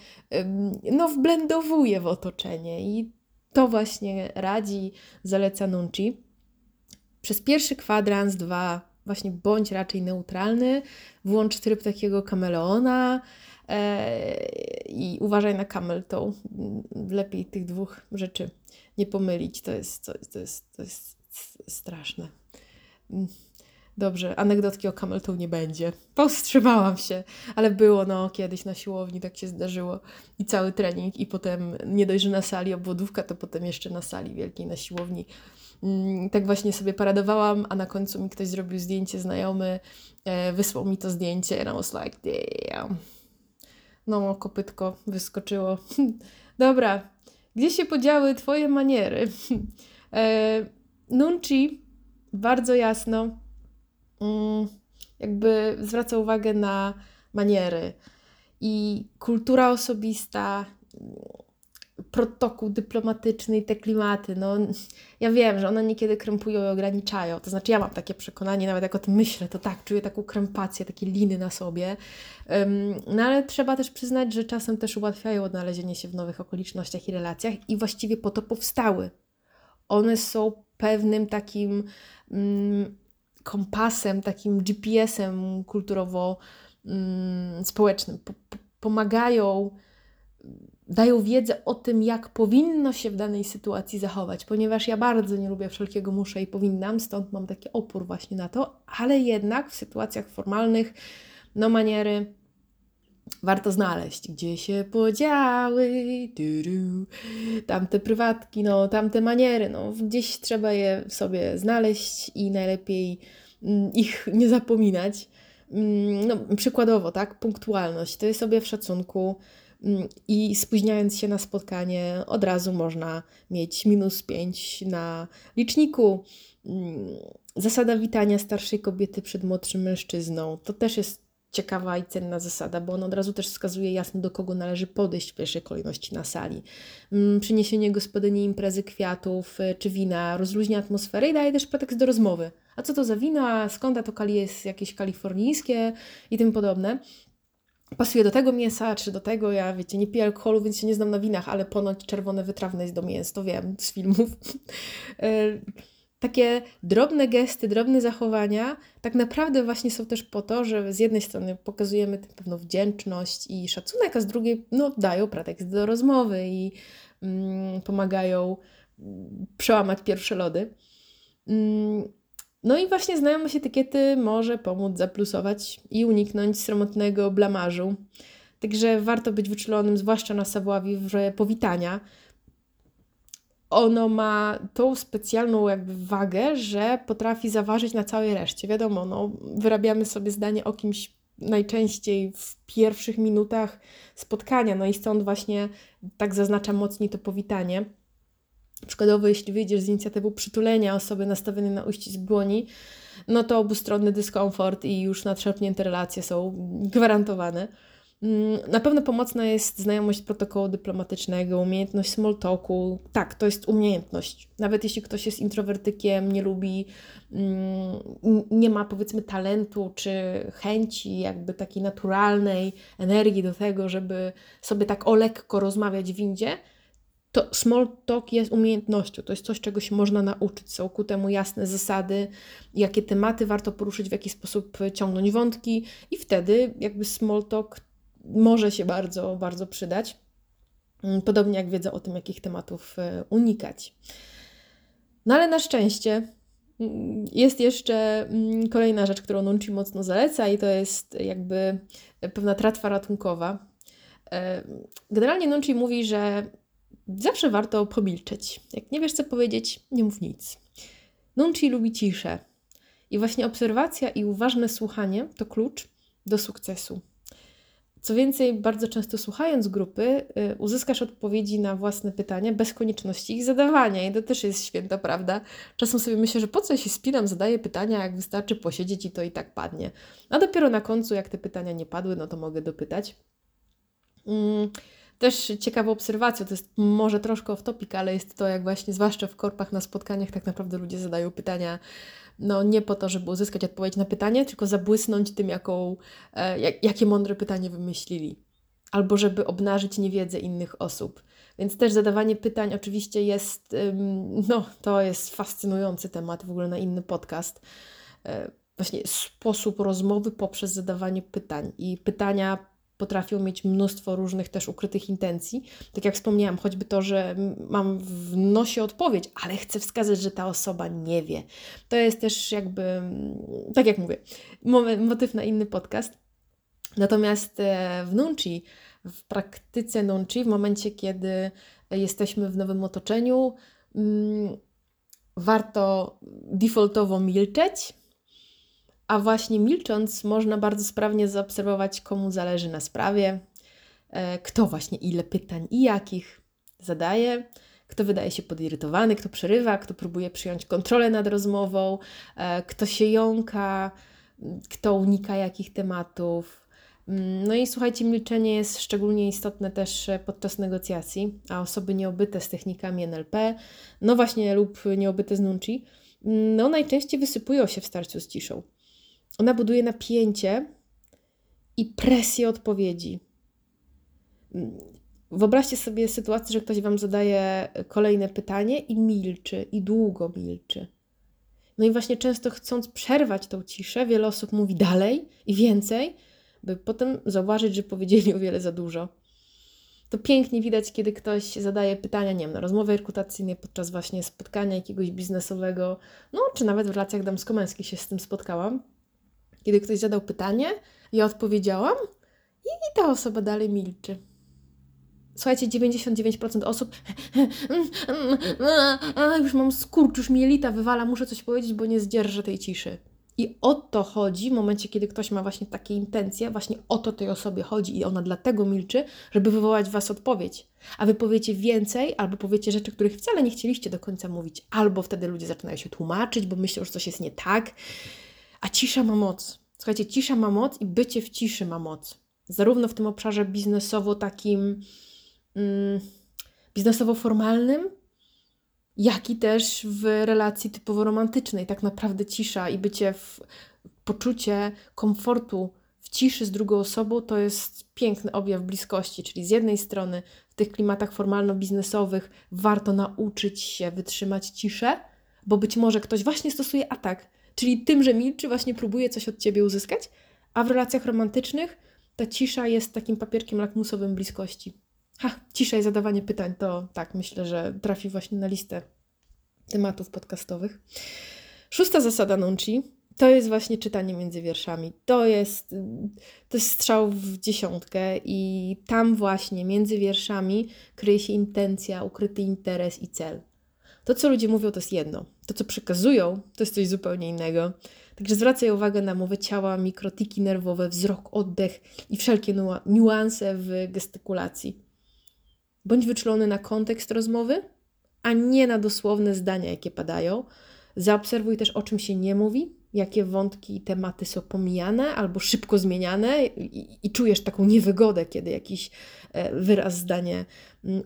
no wblendowuje w otoczenie i to właśnie radzi, zaleca Nunci. Przez pierwszy kwadrans, dwa, właśnie bądź raczej neutralny, włącz tryb takiego kameleona e, i uważaj na camel toe. Lepiej tych dwóch rzeczy nie pomylić. To jest, to, to jest, to jest straszne. Mm. Dobrze, anegdotki o camel toe nie będzie. Powstrzymałam się, ale było no kiedyś na siłowni, tak się zdarzyło. I cały trening i potem nie dość, że na sali obwodówka, to potem jeszcze na sali wielkiej na siłowni. Mm, tak właśnie sobie paradowałam, a na końcu mi ktoś zrobił zdjęcie znajomy, e, wysłał mi to zdjęcie and I was like, damn. No, kopytko wyskoczyło. *laughs* Dobra, gdzie się podziały Twoje maniery? *laughs* e, Nunci bardzo jasno mm, jakby zwraca uwagę na maniery i kultura osobista, protokół dyplomatyczny i te klimaty. No, ja wiem, że one niekiedy krępują i ograniczają. To znaczy, ja mam takie przekonanie, nawet jak o tym myślę, to tak, czuję taką krępację, takie liny na sobie. No ale trzeba też przyznać, że czasem też ułatwiają odnalezienie się w nowych okolicznościach i relacjach i właściwie po to powstały. One są pewnym takim kompasem, takim GPS-em kulturowo-społecznym. Um, po, po, pomagają dają wiedzę o tym, jak powinno się w danej sytuacji zachować, ponieważ ja bardzo nie lubię wszelkiego muszę i powinnam, stąd mam taki opór właśnie na to, ale jednak w sytuacjach formalnych, no maniery warto znaleźć, gdzie się podziały, duru, tamte prywatki, no tamte maniery, no gdzieś trzeba je sobie znaleźć i najlepiej mm, ich nie zapominać. Mm, no, przykładowo, tak, punktualność, jest sobie w szacunku, i spóźniając się na spotkanie, od razu można mieć minus 5 na liczniku. Mm, zasada witania starszej kobiety przed młodszym mężczyzną to też jest ciekawa i cenna zasada, bo on od razu też wskazuje jasno, do kogo należy podejść w pierwszej kolejności na sali. Mm, przyniesienie gospodyni imprezy kwiatów y, czy wina rozluźnia atmosferę i daje też pretekst do rozmowy. A co to za wina, skąd to kali jest jakieś kalifornijskie i tym podobne pasuje do tego mięsa, czy do tego. Ja, wiecie, nie piję alkoholu, więc się nie znam na winach, ale ponoć czerwone wytrawne jest do mięs, to wiem z filmów. *laughs* E, takie drobne gesty, drobne zachowania tak naprawdę właśnie są też po to, że z jednej strony pokazujemy pewną wdzięczność i szacunek, a z drugiej no, dają pretekst do rozmowy i mm, pomagają mm, przełamać pierwsze lody. Mm, no i właśnie znajomość etykiety może pomóc zaplusować i uniknąć sromotnego blamażu. Także warto być wyczulonym, zwłaszcza na savoir w powitania. Ono ma tą specjalną jakby wagę, że potrafi zaważyć na całej reszcie. Wiadomo, no, wyrabiamy sobie zdanie o kimś najczęściej w pierwszych minutach spotkania, no i stąd właśnie tak zaznaczam mocniej to powitanie Przykładowo, jeśli wyjdziesz z inicjatywą przytulenia osoby nastawionej na uścisk dłoni, no to obustronny dyskomfort i już nadszarpnięte relacje są gwarantowane. Mm, na pewno pomocna jest znajomość protokołu dyplomatycznego, umiejętność small talku. Tak, to jest umiejętność. Nawet jeśli ktoś jest introwertykiem, nie lubi, mm, nie ma powiedzmy talentu czy chęci, jakby takiej naturalnej energii do tego, żeby sobie tak o lekko rozmawiać w windzie, to small talk jest umiejętnością. To jest coś, czego się można nauczyć. Są ku temu jasne zasady, jakie tematy warto poruszyć, w jaki sposób ciągnąć wątki, i wtedy jakby small talk może się bardzo, bardzo przydać. Mm, podobnie jak wiedza o tym, jakich tematów e, unikać. No ale na szczęście mm, jest jeszcze mm, kolejna rzecz, którą Nunci mocno zaleca, i to jest jakby pewna tratwa ratunkowa. E, generalnie Nunci mówi, że zawsze warto pomilczeć. Jak nie wiesz, co powiedzieć, nie mów nic. Nunci lubi ciszę. I właśnie obserwacja i uważne słuchanie to klucz do sukcesu. Co więcej, bardzo często słuchając grupy, y, uzyskasz odpowiedzi na własne pytania bez konieczności ich zadawania. I to też jest święta prawda. Czasem sobie myślę, że po co się spinam, zadaję pytania, jak wystarczy posiedzieć i to i tak padnie. A dopiero na końcu, jak te pytania nie padły, no to mogę dopytać. Mm, też ciekawą obserwacją, to jest może troszkę off topic, ale jest to, jak właśnie, zwłaszcza w korpach na spotkaniach, tak naprawdę ludzie zadają pytania no nie po to, żeby uzyskać odpowiedź na pytanie, tylko zabłysnąć tym, jaką, e, jak, jakie mądre pytanie wymyślili, albo żeby obnażyć niewiedzę innych osób. Więc też zadawanie pytań oczywiście jest, no to jest fascynujący temat, w ogóle na inny podcast. E, właśnie sposób rozmowy poprzez zadawanie pytań i pytania potrafią mieć mnóstwo różnych też ukrytych intencji. Tak jak wspomniałam, choćby to, że mam w nosie odpowiedź, ale chcę wskazać, że ta osoba nie wie. To jest też jakby, tak jak mówię, motyw na inny podcast. Natomiast e, w Nunci, w praktyce Nunci, w momencie, kiedy jesteśmy w nowym otoczeniu, mm, warto defaultowo milczeć, a właśnie milcząc, można bardzo sprawnie zaobserwować, komu zależy na sprawie, e, kto właśnie ile pytań i jakich zadaje, kto wydaje się podirytowany, kto przerywa, kto próbuje przyjąć kontrolę nad rozmową, e, kto się jąka, kto unika jakich tematów. Mm, no i słuchajcie, milczenie jest szczególnie istotne też podczas negocjacji, a osoby nieobyte z technikami NLP, no właśnie lub nieobyte z Nunchi, mm, no najczęściej wysypują się w starciu z ciszą. Ona buduje napięcie i presję odpowiedzi. Wyobraźcie sobie sytuację, że ktoś Wam zadaje kolejne pytanie i milczy, i długo milczy. No i właśnie często chcąc przerwać tą ciszę, wiele osób mówi dalej i więcej, by potem zauważyć, że powiedzieli o wiele za dużo. To pięknie widać, kiedy ktoś zadaje pytania, nie wiem, na rozmowie rekrutacyjnej, podczas właśnie spotkania jakiegoś biznesowego, no czy nawet w relacjach damsko-męskich się z tym spotkałam kiedy ktoś zadał pytanie, ja odpowiedziałam i, ta osoba dalej milczy. Słuchajcie, 99% osób już mam skurcz, już mi elita wywala, muszę coś powiedzieć, bo nie zdzierżę tej ciszy. I o to chodzi w momencie, kiedy ktoś ma właśnie takie intencje, właśnie o to tej osobie chodzi i ona dlatego milczy, żeby wywołać Was odpowiedź. A Wy powiecie więcej, albo powiecie rzeczy, których wcale nie chcieliście do końca mówić, albo wtedy ludzie zaczynają się tłumaczyć, bo myślą, że coś jest nie tak. A cisza ma moc. Słuchajcie, cisza ma moc i bycie w ciszy ma moc. Zarówno w tym obszarze biznesowo takim mm, biznesowo-formalnym, jak i też w relacji typowo romantycznej. Tak naprawdę cisza i bycie w poczucie komfortu w ciszy z drugą osobą to jest piękny objaw bliskości. Czyli z jednej strony w tych klimatach formalno-biznesowych warto nauczyć się wytrzymać ciszę, bo być może ktoś właśnie stosuje atak Czyli tym, że milczy, właśnie próbuje coś od ciebie uzyskać, a w relacjach romantycznych ta cisza jest takim papierkiem lakmusowym bliskości. Ha, cisza i zadawanie pytań to tak, myślę, że trafi właśnie na listę tematów podcastowych. Szósta zasada Nunci to jest właśnie czytanie między wierszami. To jest, to jest strzał w dziesiątkę i tam właśnie między wierszami kryje się intencja, ukryty interes i cel. To, co ludzie mówią, to jest jedno. To, co przekazują, to jest coś zupełnie innego. Także zwracaj uwagę na mowę ciała, mikrotiki nerwowe, wzrok, oddech i wszelkie niuanse w gestykulacji. Bądź wyczulony na kontekst rozmowy, a nie na dosłowne zdania, jakie padają. Zaobserwuj też, o czym się nie mówi, jakie wątki i tematy są pomijane albo szybko zmieniane i, i czujesz taką niewygodę, kiedy jakiś e, wyraz, zdanie,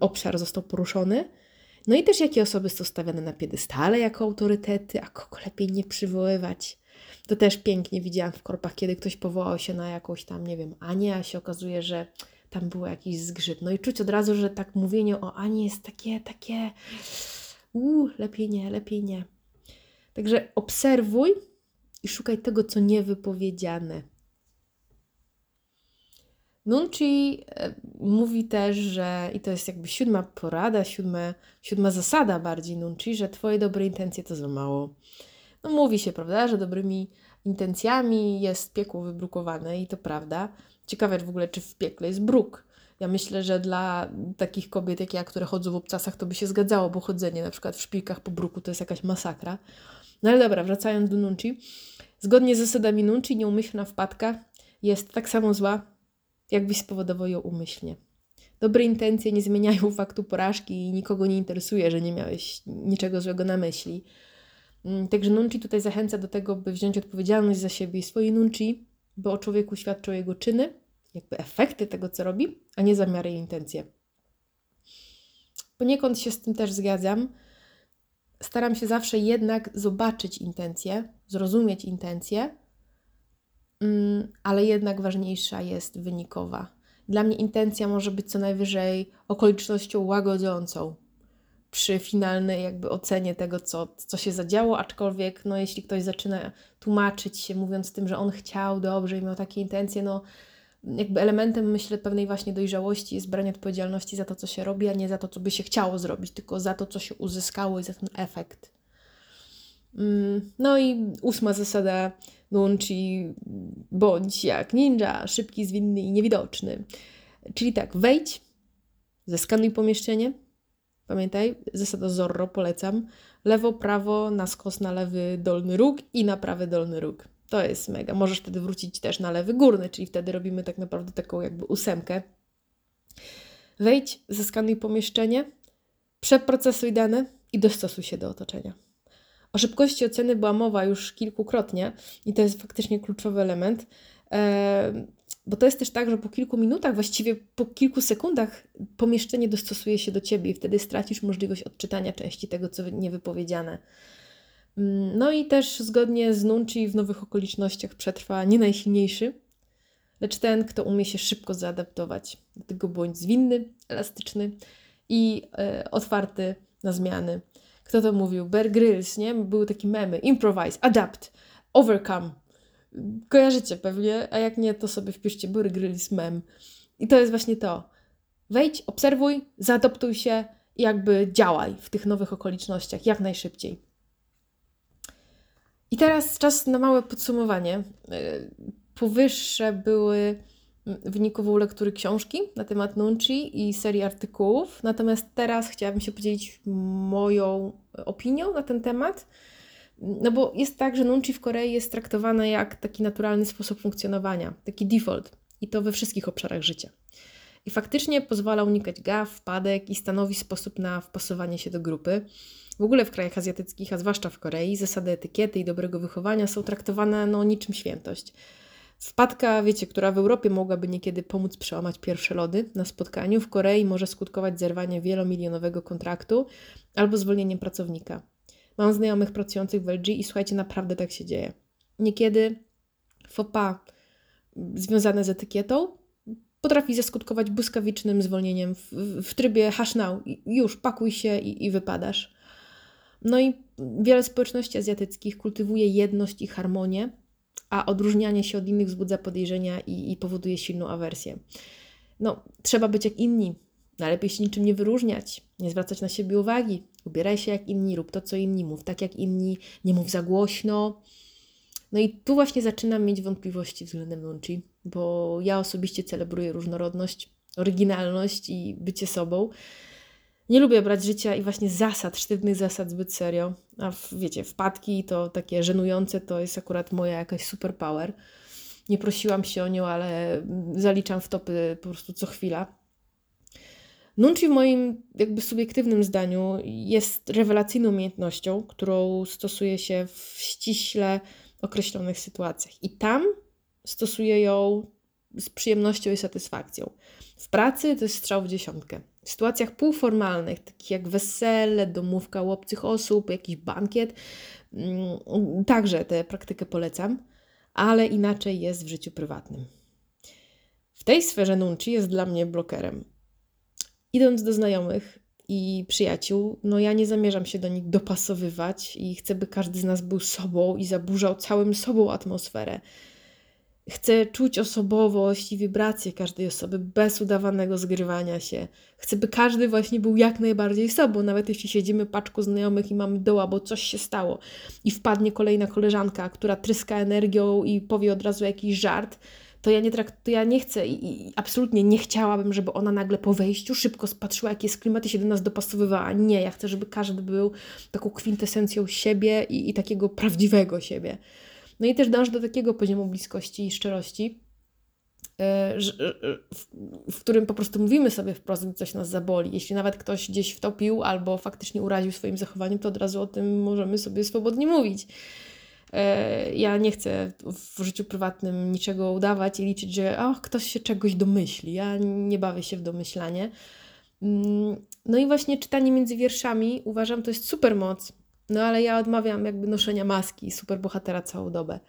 obszar został poruszony. No i też jakie osoby są stawiane na piedestale jako autorytety, a kogo lepiej nie przywoływać. To też pięknie widziałam w korpach, kiedy ktoś powołał się na jakąś tam, nie wiem, Anię, a się okazuje, że tam był jakiś zgrzyt. No i czuć od razu, że tak mówienie o Ani jest takie, takie, uuu, lepiej nie, lepiej nie. Także obserwuj i szukaj tego, co niewypowiedziane. Nunci e, mówi też, że, i to jest jakby siódma porada, siódma, zasada bardziej Nunci, że Twoje dobre intencje to za mało. No mówi się, prawda, że dobrymi intencjami jest piekło wybrukowane i to prawda. Ciekawe w ogóle, czy w piekle jest bruk. Ja myślę, że dla takich kobiet jak ja, które chodzą w obcasach, to by się zgadzało, bo chodzenie na przykład w szpilkach po bruku to jest jakaś masakra. No ale dobra, wracając do Nunci. Zgodnie z zasadami Nunci, nieumyślna wpadka jest tak samo zła, jakbyś spowodował ją umyślnie. Dobre intencje nie zmieniają *laughs* faktu porażki i nikogo nie interesuje, że nie miałeś niczego złego na myśli. Mm, także Nunci tutaj zachęca do tego, by wziąć odpowiedzialność za siebie i swoje Nunci, bo o człowieku świadczą jego czyny, jakby efekty tego, co robi, a nie zamiary i intencje. Poniekąd się z tym też zgadzam. Staram się zawsze jednak zobaczyć intencje, zrozumieć intencje, ale jednak ważniejsza jest wynikowa. Dla mnie intencja może być co najwyżej okolicznością łagodzącą, przy finalnej jakby ocenie tego, co, co się zadziało, aczkolwiek no, jeśli ktoś zaczyna tłumaczyć się, mówiąc tym, że on chciał dobrze i miał takie intencje, no jakby elementem, myślę, pewnej właśnie dojrzałości jest branie odpowiedzialności za to, co się robi, a nie za to, co by się chciało zrobić, tylko za to, co się uzyskało i za ten efekt. Mm, no i ósma zasada Nunchi, bądź jak ninja, szybki, zwinny i niewidoczny. Czyli tak, wejdź, zeskanuj pomieszczenie, Pamiętaj, zasada Zorro polecam. Lewo, prawo, na skos na lewy dolny róg i na prawy dolny róg. To jest mega. Możesz wtedy wrócić też na lewy górny, czyli wtedy robimy tak naprawdę taką jakby ósemkę. Wejdź, zeskanuj pomieszczenie, przeprocesuj dane i dostosuj się do otoczenia. O szybkości oceny była mowa już kilkukrotnie i to jest faktycznie kluczowy element. Bo to jest też tak, że po kilku minutach, właściwie po kilku sekundach, pomieszczenie dostosuje się do ciebie i wtedy stracisz możliwość odczytania części tego, co niewypowiedziane. Mm, no i też zgodnie z Nunci w nowych okolicznościach przetrwa nie najsilniejszy, lecz ten, kto umie się szybko zaadaptować. Dlatego bądź zwinny, elastyczny i e, otwarty na zmiany. Kto to mówił? Bear Grylls, nie? Były takie memy. Improvise, adapt, overcome. Kojarzycie pewnie, a jak nie, to sobie wpiszcie Bury Grills mem. I to jest właśnie to. Wejdź, obserwuj, zaadoptuj się i jakby działaj w tych nowych okolicznościach jak najszybciej. I teraz czas na małe podsumowanie. E, powyższe były wynikową lektury książki na temat Nunchi i serii artykułów. Natomiast teraz chciałabym się podzielić moją opinią na ten temat no bo jest tak, że nunchi w Korei jest traktowane jak taki naturalny sposób funkcjonowania, taki default i to we wszystkich obszarach życia. I faktycznie pozwala unikać gaf, wpadek i stanowi sposób na wpasowanie się do grupy. W ogóle w krajach azjatyckich, a zwłaszcza w Korei, zasady etykiety i dobrego wychowania są traktowane no niczym świętość. Wpadka, wiecie, która w Europie mogłaby niekiedy pomóc przełamać pierwsze lody na spotkaniu, w Korei może skutkować zerwaniem wielomilionowego kontraktu albo zwolnieniem pracownika. Mam znajomych pracujących w LG i słuchajcie, naprawdę tak się dzieje. Niekiedy fopa związane z etykietą potrafi zaskutkować błyskawicznym zwolnieniem w, w trybie hash now. Już pakuj się i, i wypadasz. No i wiele społeczności azjatyckich kultywuje jedność i harmonię, a odróżnianie się od innych wzbudza podejrzenia i, i powoduje silną awersję. No, trzeba być jak inni, Najlepiej się niczym nie wyróżniać, nie zwracać na siebie uwagi. Ubieraj się jak inni, rób to co inni, mów tak jak inni, nie mów za głośno. No i tu właśnie zaczynam mieć wątpliwości względem Nunchi, bo ja osobiście celebruję różnorodność, oryginalność i bycie sobą. Nie lubię brać życia i właśnie zasad, sztywnych zasad zbyt serio. A w, wiecie, wpadki to takie żenujące to jest akurat moja jakaś superpower. Nie prosiłam się o nią, ale zaliczam w topy po prostu co chwila. Nunci w moim jakby subiektywnym zdaniu jest rewelacyjną umiejętnością, którą stosuje się w ściśle określonych sytuacjach. I tam stosuje ją z przyjemnością i satysfakcją. W pracy to jest strzał w dziesiątkę. W sytuacjach półformalnych, takich jak wesele, domówka u obcych osób, jakiś bankiet, mm, także tę praktykę polecam, ale inaczej jest w życiu prywatnym. W tej sferze nunci jest dla mnie blokerem. Idąc do znajomych i przyjaciół, no ja nie zamierzam się do nich dopasowywać i chcę, by każdy z nas był sobą i zaburzał całym sobą atmosferę. Chcę czuć osobowość i wibracje każdej osoby bez udawanego zgrywania się. Chcę, by każdy właśnie był jak najbardziej sobą, nawet jeśli siedzimy paczką znajomych i mamy doła, bo coś się stało i wpadnie kolejna koleżanka, która tryska energią i powie od razu jakiś żart, to ja nie, trakt, to ja nie chcę i, i, absolutnie nie chciałabym, żeby ona nagle po wejściu szybko spatrzyła, jaki jest klimat i się do nas dopasowywała. Nie, ja chcę, żeby każdy był taką kwintesencją siebie i, i takiego prawdziwego siebie. No i też dążę do takiego poziomu bliskości i szczerości, e, w którym po prostu mówimy sobie wprost, gdy coś nas zaboli. Jeśli nawet ktoś gdzieś wtopił albo faktycznie uraził swoim zachowaniem, to od razu o tym możemy sobie swobodnie mówić. E, ja nie chcę w życiu prywatnym niczego udawać i liczyć, że och, ktoś się czegoś domyśli. Ja nie bawię się w domyślanie. Mm, no i właśnie czytanie między wierszami uważam to jest super moc, no ale ja odmawiam jakby noszenia maski superbohatera całą dobę.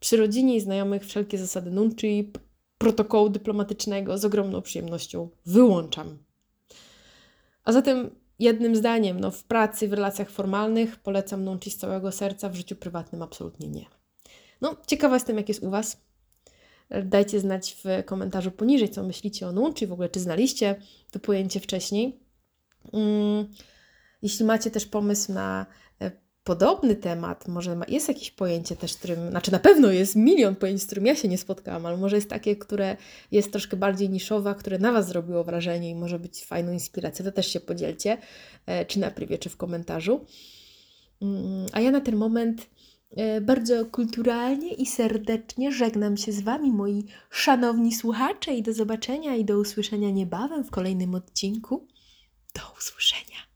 Przy rodzinie i znajomych wszelkie zasady nunci, protokołu dyplomatycznego z ogromną przyjemnością wyłączam. A zatem jednym zdaniem, no w pracy, w relacjach formalnych polecam nunci z całego serca, w życiu prywatnym absolutnie nie. No, ciekawa jestem, jak jest u Was. Dajcie znać w komentarzu poniżej, co myślicie o nunci, w ogóle czy znaliście to pojęcie wcześniej. Mm, jeśli macie też pomysł na podobny temat, może jest jakieś pojęcie też, którym, znaczy na pewno jest milion pojęć, z którym ja się nie spotkałam, ale może jest takie, które jest troszkę bardziej niszowe, które na Was zrobiło wrażenie i może być fajną inspiracją, to też się podzielcie, e, czy na privie, czy w komentarzu. Mm, a ja na ten moment e, bardzo kulturalnie i serdecznie żegnam się z Wami, moi szanowni słuchacze, i do zobaczenia i do usłyszenia niebawem w kolejnym odcinku. Do usłyszenia.